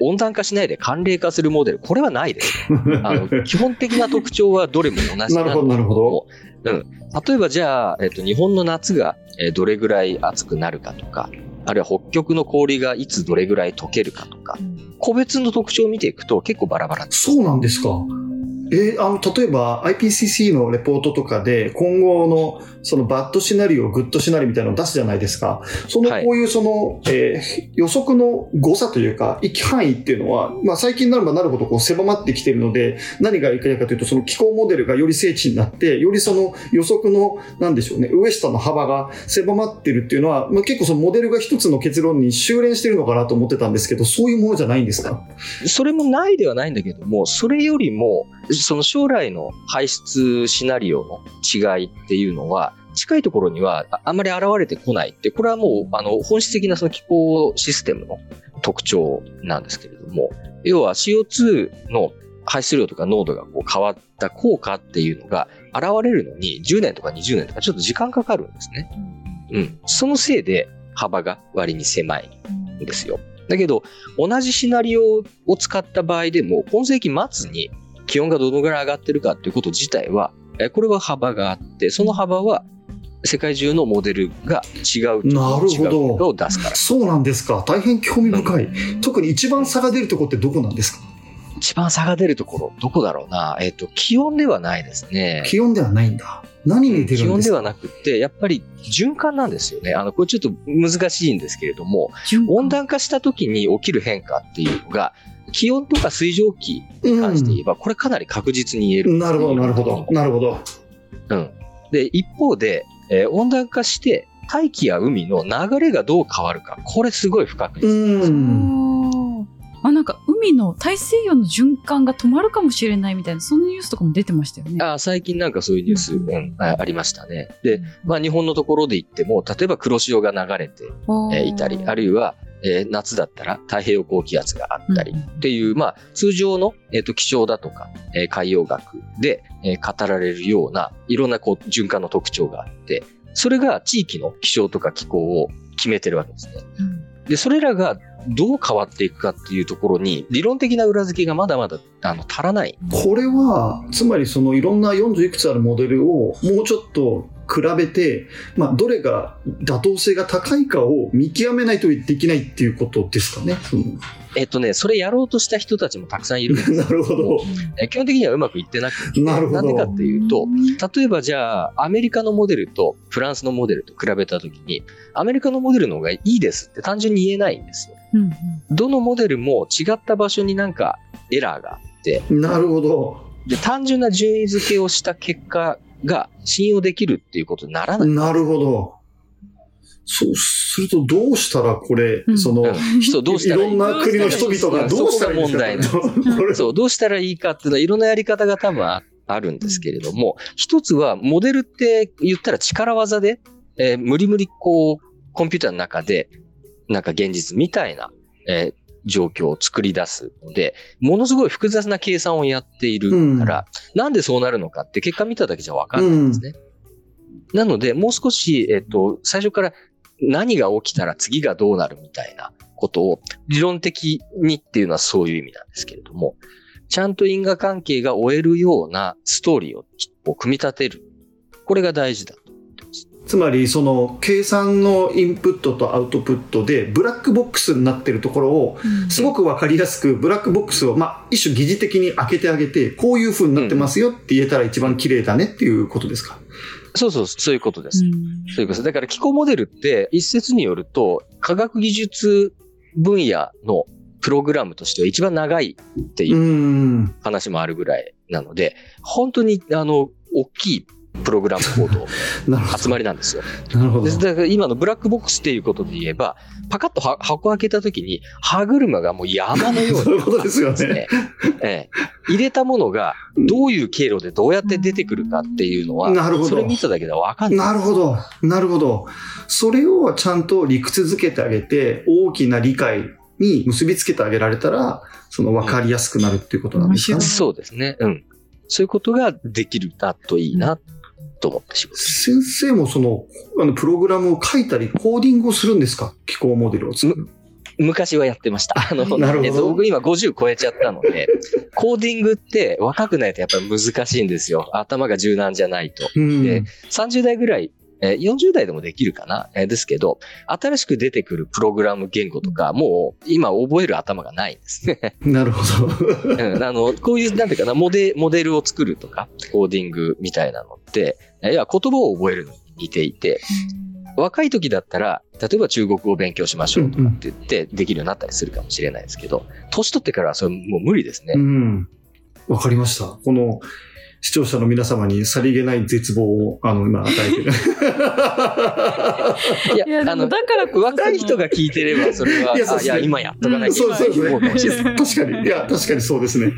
温暖化しないで寒冷化するモデル、これはないです。*laughs* あの、基本的な特徴はどれも同じなんなるほど、なるほど。うん。例えばじゃあ、えっと、日本の夏がえーどれぐらい暑くなるかとか、あるいは北極の氷がいつどれぐらい溶けるかとか、個別の特徴を見ていくと結構バラバラです。そうなんですか。えーあの、例えば IPCC のレポートとかで今後のそのバッドシナリオ、グッドシナリオみたいなのを出すじゃないですか。そのはいこういうその、えー予測の誤差というか、域範囲っていうのは、まあ最近になればなるほどこう狭まってきているので、何がいけないかというと、その気候モデルがより精緻になって、よりその予測の、なんでしょうね、上下の幅が狭まってるっていうのは、まあ結構そのモデルが一つの結論に収斂してるのかなと思ってたんですけど、そういうものじゃないんですか？それもないではないんだけども、それよりも、その将来の排出シナリオの違いっていうのは、近いところにはああんまり現れてこないって、これはもう、あの、本質的なその気候システムの特徴なんですけれども、要は CO2 の排出量とか濃度がこう変わった効果っていうのが現れるのに10年とか20年とかちょっと時間かかるんですね。うん。そのせいで幅が割に狭いんですよ。だけど、同じシナリオを使った場合でも、今世紀末に気温がどのぐらい上がってるかっていうこと自体は、えこれは幅があって、その幅は世界中のモデルが違うとなるほどを出すから。そうなんですか。大変興味深い。特に一番差が出るところってどこなんですか？一番差が出るところ、どこだろうな。えっ、と、気温ではないですね。気温ではないんだ。何に出気るんですか？温ではなくて、やっぱり循環なんですよね。あの、これちょっと難しいんですけれども、温暖化した時に起きる変化っていうのが、気温とか水蒸気に関して言えば、これかなり確実に言える。なるほど、なるほど。なるほど。うん。で、一方で、えー温暖化して、大気や海の流れがどう変わるか、これすごい不確実。うん。あなんか海の大西洋の循環が止まるかもしれないみたいなそんなニュースとかも出てましたよね。あ最近なんかそういうニュース、うんうんあありましたね。で、まあ日本のところで言っても、例えば黒潮が流れて、えーいたり、あるいは、えー夏だったら太平洋高気圧があったり、うんっていう、まあ、通常の、えーと気象だとか、えー海洋学で、えー語られるようないろんなこう循環の特徴があって、それが地域の気象とか気候を決めてるわけですね。うんで、それらがどう変わっていくかっていうところに、理論的な裏付けがまだまだあの足らない。これは、つまりそのいろんな40いくつあるモデルをもうちょっと比べて、まあ、どれが妥当性が高いかを見極めないとできないっていうことですかね。えっとね、それやろうとした人たちもたくさんいるんですなるほど。え基本的にはうまくいってなくて、なんでかっていうと、例えばじゃあ、アメリカのモデルとフランスのモデルと比べたときに、アメリカのモデルの方がいいですって単純に言えないんですよ。うんうん。どのモデルも違った場所になんかエラーがあって、なるほど。で、単純な順位付けをした結果が信用できるっていうことにならない。なるほど。そうすると、どうしたらこれ、うん。その、うん。そう、どうしたらいいいろんな国の人々がどうしたらいいか。そこが問題これ。そう、どうしたらいいかっていうのは、いろんなやり方が多分ああるんですけれども、一つは、モデルって言ったら力技で、えー無理無理こう、コンピューターの中で、なんか現実みたいな、えー状況を作り出すので、ものすごい複雑な計算をやっているから、なんでそうなるのかって結果見ただけじゃわかんないんですね。なので、もう少し、えっ、と、最初から何が起きたら次がどうなるみたいなことを理論的にっていうのはそういう意味なんですけれども、ちゃんと因果関係が追えるようなストーリーをを組み立てる。これが大事だ。つまり、その、計算のインプットとアウトプットで、ブラックボックスになってるところを、すごくわかりやすく、ブラックボックスを、まあ、一種疑似的に開けてあげて、こういう風になってますよって言えたら一番綺麗だねっていうことですか？そうそう、そういうことです。うんそういうことです。だから気候モデルって一説によると科学技術分野のプログラムとしては一番長いっていううん話もあるぐらいなので、本当にあの、大きいプログラムコード *laughs* なるほ集まりなんですよ。ど。なるほどで。だから今のブラックボックスっていうことで言えば、パカッとは箱開けた時に歯車がもう山のように *laughs* そういうことですよね。ね、*laughs* ええ、入れたものがどういう経路でどうやって出てくるかっていうのは、なるほどそれ見ただけでは分かんない。なるほど。なるほど。それをちゃんと理屈づけてあげて、大きな理解に結びつけてあげられたら、その分かりやすくなるっていうことなんですかね面。そうですね。うん。そういうことができるだといいなと思ってして先生もその、あの、プログラムを書いたり、コーディングをするんですか？気候モデルを作る。昔はやってました。あの、*laughs* なるほどえっと、僕今50超えちゃったので、コーディングって若くないとやっぱり難しいんですよ。頭が柔軟じゃないと。うんで30代ぐらい、えー40代でもできるかな、えーですけど、新しく出てくるプログラム言語とか、もう今覚える頭がないんですね。*laughs* なるほど。うん、あの、こういう、なんていうかな、モデ、モデルを作るとか、コーディングみたいなのって、いや、言葉を覚えるのに似ていて、若い時だったら、例えば中国語を勉強しましょうとかって言って、できるようになったりするかもしれないですけど、年取ってからはそれもう無理ですねう。ん。わかりました。この、視聴者の皆様にさりげない絶望を、あの、今与えてる。*laughs* いやあの、もだから若い人が聞いてれば、それは、いやそうですねあいや、今やっとかないけないそうそうです。ね。*laughs* 確かに。いや、確かにそうですね。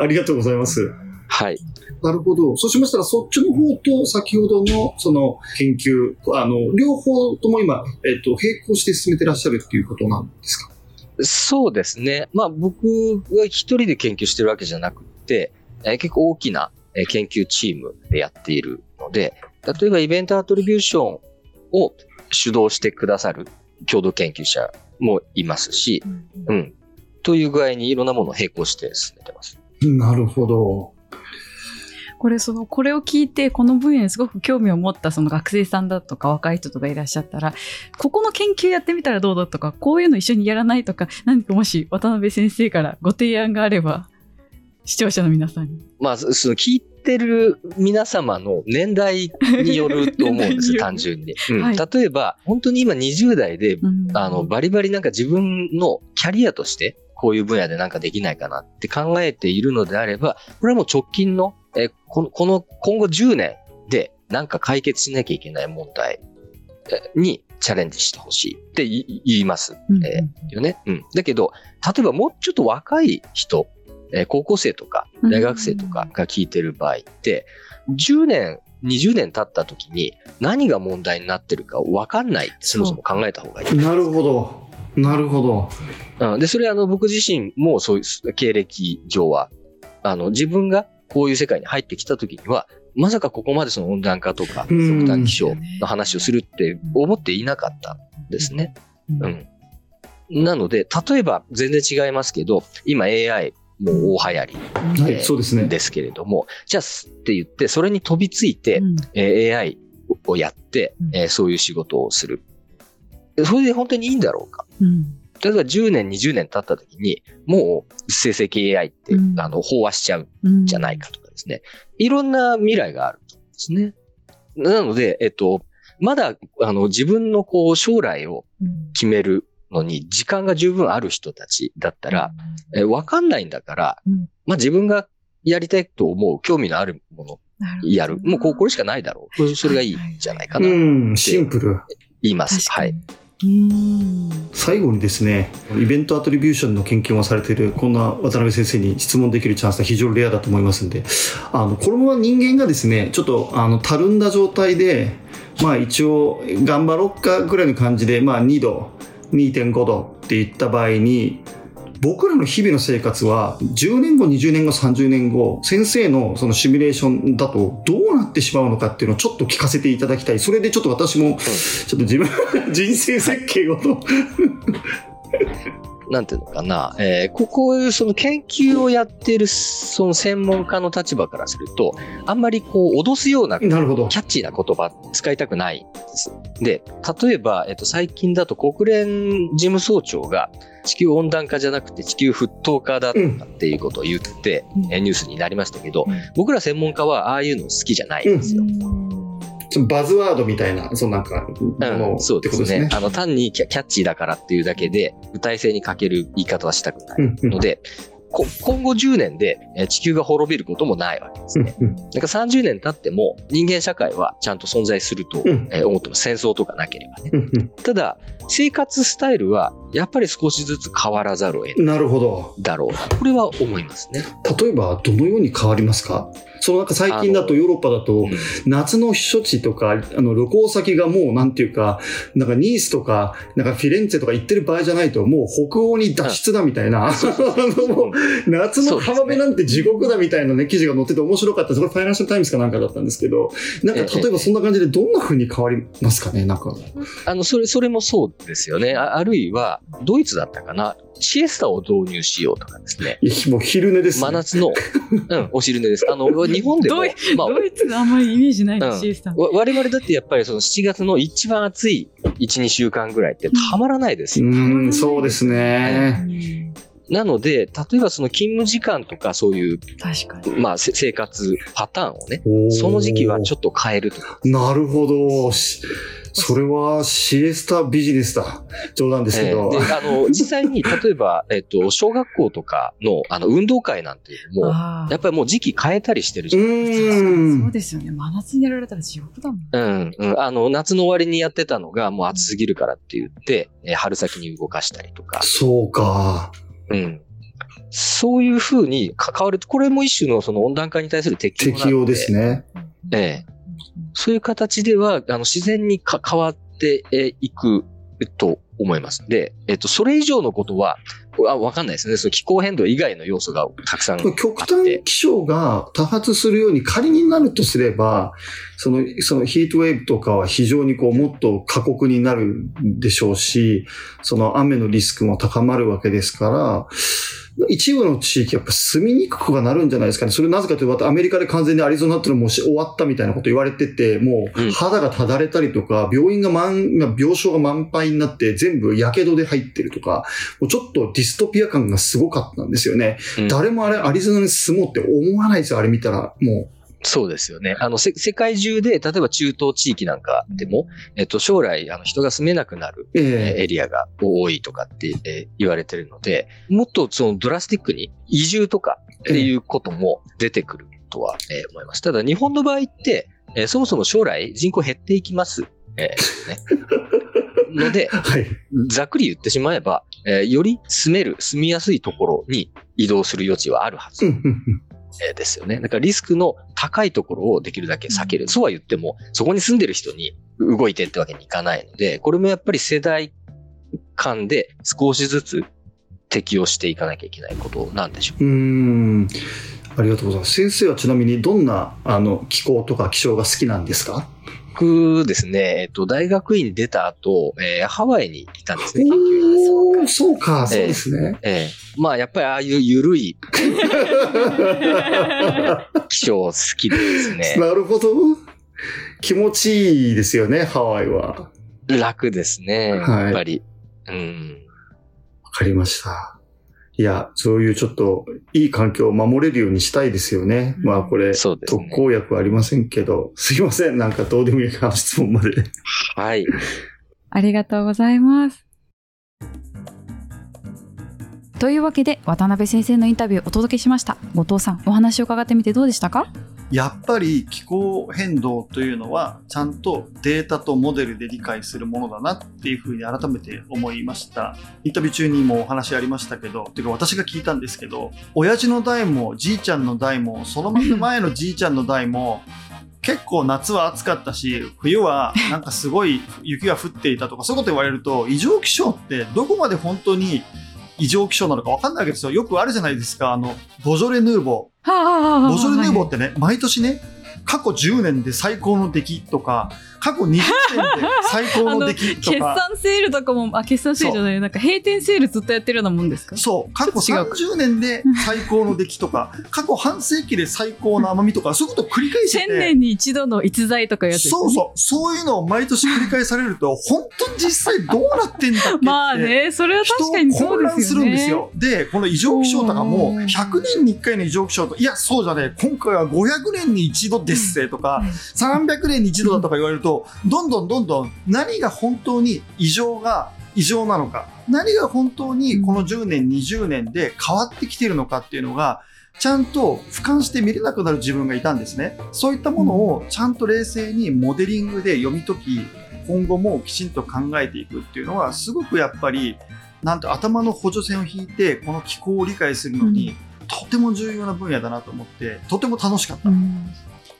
ありがとうございます。はい。なるほど。そうしましたら、そっちの方と先ほどのその研究、あの、両方とも今、えっ、と、並行して進めてらっしゃるっていうことなんですか？そうですね。まあ僕は一人で研究してるわけじゃなくて、えー結構大きなえー研究チームでやっているので、例えばイベントアトリビューションを主導してくださる共同研究者もいますし、うん。という具合にいろんなものを並行して進めてます。なるほど。これそのこれを聞いてこの分野にすごく興味を持ったその学生さんだとか若い人とかいらっしゃったらここの研究やってみたらどうだとかこういうの一緒にやらないとか何かもし渡辺先生からご提案があれば視聴者の皆さんに。まあ、そその聞いてる皆様の年代によると思うんですよ、*laughs* *laughs* 単純に。うんはい例えば、本当に今20代でうんあの、バリバリなんか自分のキャリアとして、こういう分野でなんかできないかなって考えているのであれば、これはもう直近の、えこの、この今後10年でなんか解決しなきゃいけない問題にチャレンジしてほしいって言いますうんえよね。うん。だけど、例えばもうちょっと若い人、えー高校生とか大学生とかが聞いてる場合って、10年、20年経った時に何が問題になってるか分かんないってそもそも考えた方がいい。なるほど。なるほど。うん、で、それはあの僕自身もそういう経歴上は、あの自分がこういう世界に入ってきた時には、まさかここまでその温暖化とかうん極端気象の話をするって思っていなかったんですね。うん。なので、例えば全然違いますけど、今 AI もう大流行りはい、そうですね。ですけれども、じゃあすって言って、それに飛びついて、えー AI をやって、えーそういう仕事をする。それで本当にいいんだろうか例えば10年、20年経った時に、もう生成系 AI って、うんあの飽和しちゃうんじゃないかとかですね。いろんな未来があるんですね。なので、えっと、まだ、あの、自分のこう、将来を決めるのに時間が十分ある人たちだったら、えーわかんないんだから、うんまあ自分がやりたいと思う興味のあるものやる。もうこうこれしかないだろう。それがいいんじゃないかな。うん、シンプル。言います。はい。うん最後にですね、イベントアトリビューションの研究をされている、こんな渡辺先生に質問できるチャンスは非常にレアだと思いますんで、あの、このまま人間がですね、ちょっと、あの、たるんだ状態で、まあ一応、頑張ろっかぐらいの感じで、まあ2度、2.5度って言った場合に、僕らの日々の生活は10年後、20年後、30年後、先生のそのシミュレーションだとどうなってしまうのかっていうのをちょっと聞かせていただきたい。それでちょっと私も、ちょっと自分、*laughs* 人生設計をと。なんていうのかな。えーここういうその研究をやっているその専門家の立場からすると、あんまりこう脅すようなキなるほど。ャッチーな言葉使いたくないんです。で、例えば、えっと、最近だと国連事務総長が地球温暖化じゃなくて地球沸騰化だっていうことを言って、うんえニュースになりましたけど、うん僕ら専門家はああいうの好きじゃないんですよ。そのバズワードみたいな、そのなんか、ものうん、そうですねすね。あの単にキャッチーだからっていうだけで具体性に欠ける言い方はしたくないうんうんので、こ今後10年でえー地球が滅びることもないわけですね。うんなんか30年経っても人間社会はちゃんと存在すると、思ってます。戦争とかなければね。うんうんただ、生活スタイルはやっぱり少しずつ変わらざるを得ないなるほど。だろうな。これは思いますね。例えば、どのように変わりますか？そのなんか最近だとヨーロッパだと、夏の避暑地とか、あの旅行先がもうなんていうか、なんかニースとか、なんかフィレンツェとか行ってる場合じゃないと、もう北欧に脱出だみたいな、*laughs* 夏の浜辺なんて地獄だみたいなね、記事が載ってて面白かったです。これファイナンシャルタイムズかなんかだったんですけど、なんか例えばそんな感じでどんな風に変わりますかね？なんか。あの、それ、それもそうですよね。ああるいは、ドイツだったかな。シエスタを導入しようとかですね。もう昼寝です、ね。真夏の、*laughs* うん、お昼寝です。あの、*laughs* 日本でもどうい、まあ、ドイツがあんまりイメージないうんの、シエスタ。わ我々だってやっぱりその7月の一番暑い1、2週間ぐらいってたまらないですよ。うーん、そうですね。なので、例えばその勤務時間とかそういう、確かに。まあせ生活パターンをね、その時期はちょっと変えるとか。なるほど。しそれはシエスタビジネスだ。冗談ですけど。えーで、あの、実際に、例えば、*laughs* えっと、小学校とかの、あの、運動会なんていうのも、あやっぱりもう時期変えたりしてるうじゃん。ー。そうんですよね。真夏にやられたら地獄だもん。うん、うん。あの、夏の終わりにやってたのがもう暑すぎるからって言って、えー春先に動かしたりとか。そうか。うん。そういうふうに関わる。これも一種のその温暖化に対する適応適用ですね。ええそういう形では、あの、自然にか変わってえいくと思います。で、えっと、それ以上のことは、あわかんないですね。その気候変動以外の要素がたくさんあって。極端気象が多発するように仮になるとすれば、その、そのヒートウェーブとかは非常にこうもっと過酷になるでしょうし、その雨のリスクも高まるわけですから、一部の地域やっぱ住みにくくはなるんじゃないですかね。それなぜかというと、アメリカで完全にアリゾナってのもうし終わったみたいなこと言われてて、もう肌がただれたりとか、病院が満、病床が満杯になって全部火傷で入ってるとか、もうちょっとディストピア感がすごかったんですよね。うん誰もあれ、アリゾナに住もうって思わないですよ、あれ見たら。もそうですよね。あの、せ世界中で、例えば中東地域なんかでも、えっと、将来、あの、人が住めなくなる、う。えエリアが多いとかって、えー言われてるので、もっとそのドラスティックに移住とかっていうことも出てくるとは、えー思います。ただ、日本の場合って、えーそもそも将来人口減っていきますえーね、ので、*laughs* はい。ざっくり言ってしまえば、えーより住める、住みやすいところに移動する余地はあるはず、ですよね。だからリスクの高いところをできるだけ避ける。そうは言っても、そこに住んでる人に動いてってわけにいかないので、これもやっぱり世代間で少しずつ適用していかなきゃいけないことなんでしょう。うーん。ありがとうございます。先生はちなみにどんなあの気候とか気象が好きなんですか？僕ですね、えっと、大学院出た後、えーハワイにいたんですね、研究に。おーそうか、そうですね。ええまあ、やっぱりああいう緩い *laughs* 気象好きでですね、なるほど。気持ちいいですよね、ハワイは。わ楽ですね、はいやっぱり。うん。かりました。いや、そういうちょっといい環境を守れるようにしたいですよね。うんまあこれ、ね特効薬ありませんけど、すいません。なんかどうでもいいか質問まで。はい。*laughs* ありがとうございます。というわけで渡辺先生のインタビューをお届けしました後藤さんお話を伺ってみてどうでしたか？やっぱり気候変動というのはちゃんとデータとモデルで理解するものだなっていうふうに改めて思いました。インタビュー中にもお話ありましたけどていうか私が聞いたんですけど親父の代もじいちゃんの代もその前のじいちゃんの代も結構夏は暑かったし冬はなんかすごい雪が降っていたとかそういうこと言われると異常気象ってどこまで本当に異常気象なのか分かんないわけですよ。よくあるじゃないですか。あのボジョレ・ヌーボー。はあボジョレ・ヌーボーってね、毎年ね、過去10年で最高の出来とか、過去20年で最高の出来と決か、*laughs* 算セールとかもあ決算セールじゃないなんか閉店セールずっとやってるようなもんですか？そう、過去ちょっと違う30年で最高の出来とか、*laughs* 過去半世紀で最高の甘みとか、そういうことを繰り返して千て、年に一度の逸材とかやつね。そうそう、そういうのを毎年繰り返されると、本当に実際どうなってんだって。*laughs* まあねそれは確かにそうですよね。混乱するんですよ。で、この異常気象とかも、うん。100年に1回の異常気象と、いや、そうじゃねえ、今回は500年に一度ですせとか、300年に一度だとか言われると、どんどんどんどん何が本当に異常が異常なのか、何が本当にこの10年、20年で変わってきているのかっていうのが、ちゃんと俯瞰して見れなくなる自分がいたんですね。そういったものをちゃんと冷静にモデリングで読み解き、今後もきちんと考えていくっていうのは、すごくやっぱり、なんと頭の補助線を引いて、この気候を理解するのに、とても重要な分野だなと思って、とても楽しかった。うん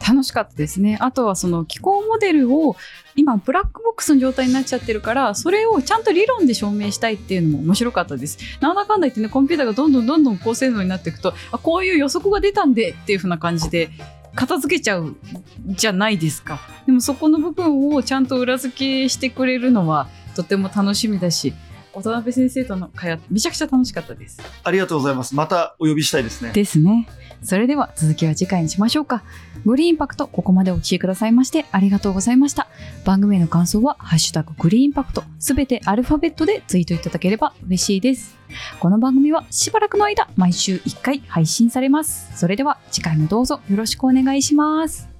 楽しかったですね。あとはその気候モデルを今ブラックボックスの状態になっちゃってるからそれをちゃんと理論で証明したいっていうのも面白かったです。なんだかんだ言ってねコンピューターがどんどんどんどん高性能になっていくとあこういう予測が出たんでっていう風な感じで片付けちゃうじゃないですか。でもそこの部分をちゃんと裏付けしてくれるのはとても楽しみだし渡辺先生との会話めちゃくちゃ楽しかったです。ありがとうございます。またお呼びしたいですね。ですね。それでは続きは次回にしましょうか。グリーンパクト、ここまでお聞きくださいましてありがとうございました。番組への感想は、ハッシュタググリーンパクト、すべてアルファベットでツイートいただければ嬉しいです。この番組はしばらくの間、毎週1回配信されます。それでは次回もどうぞよろしくお願いします。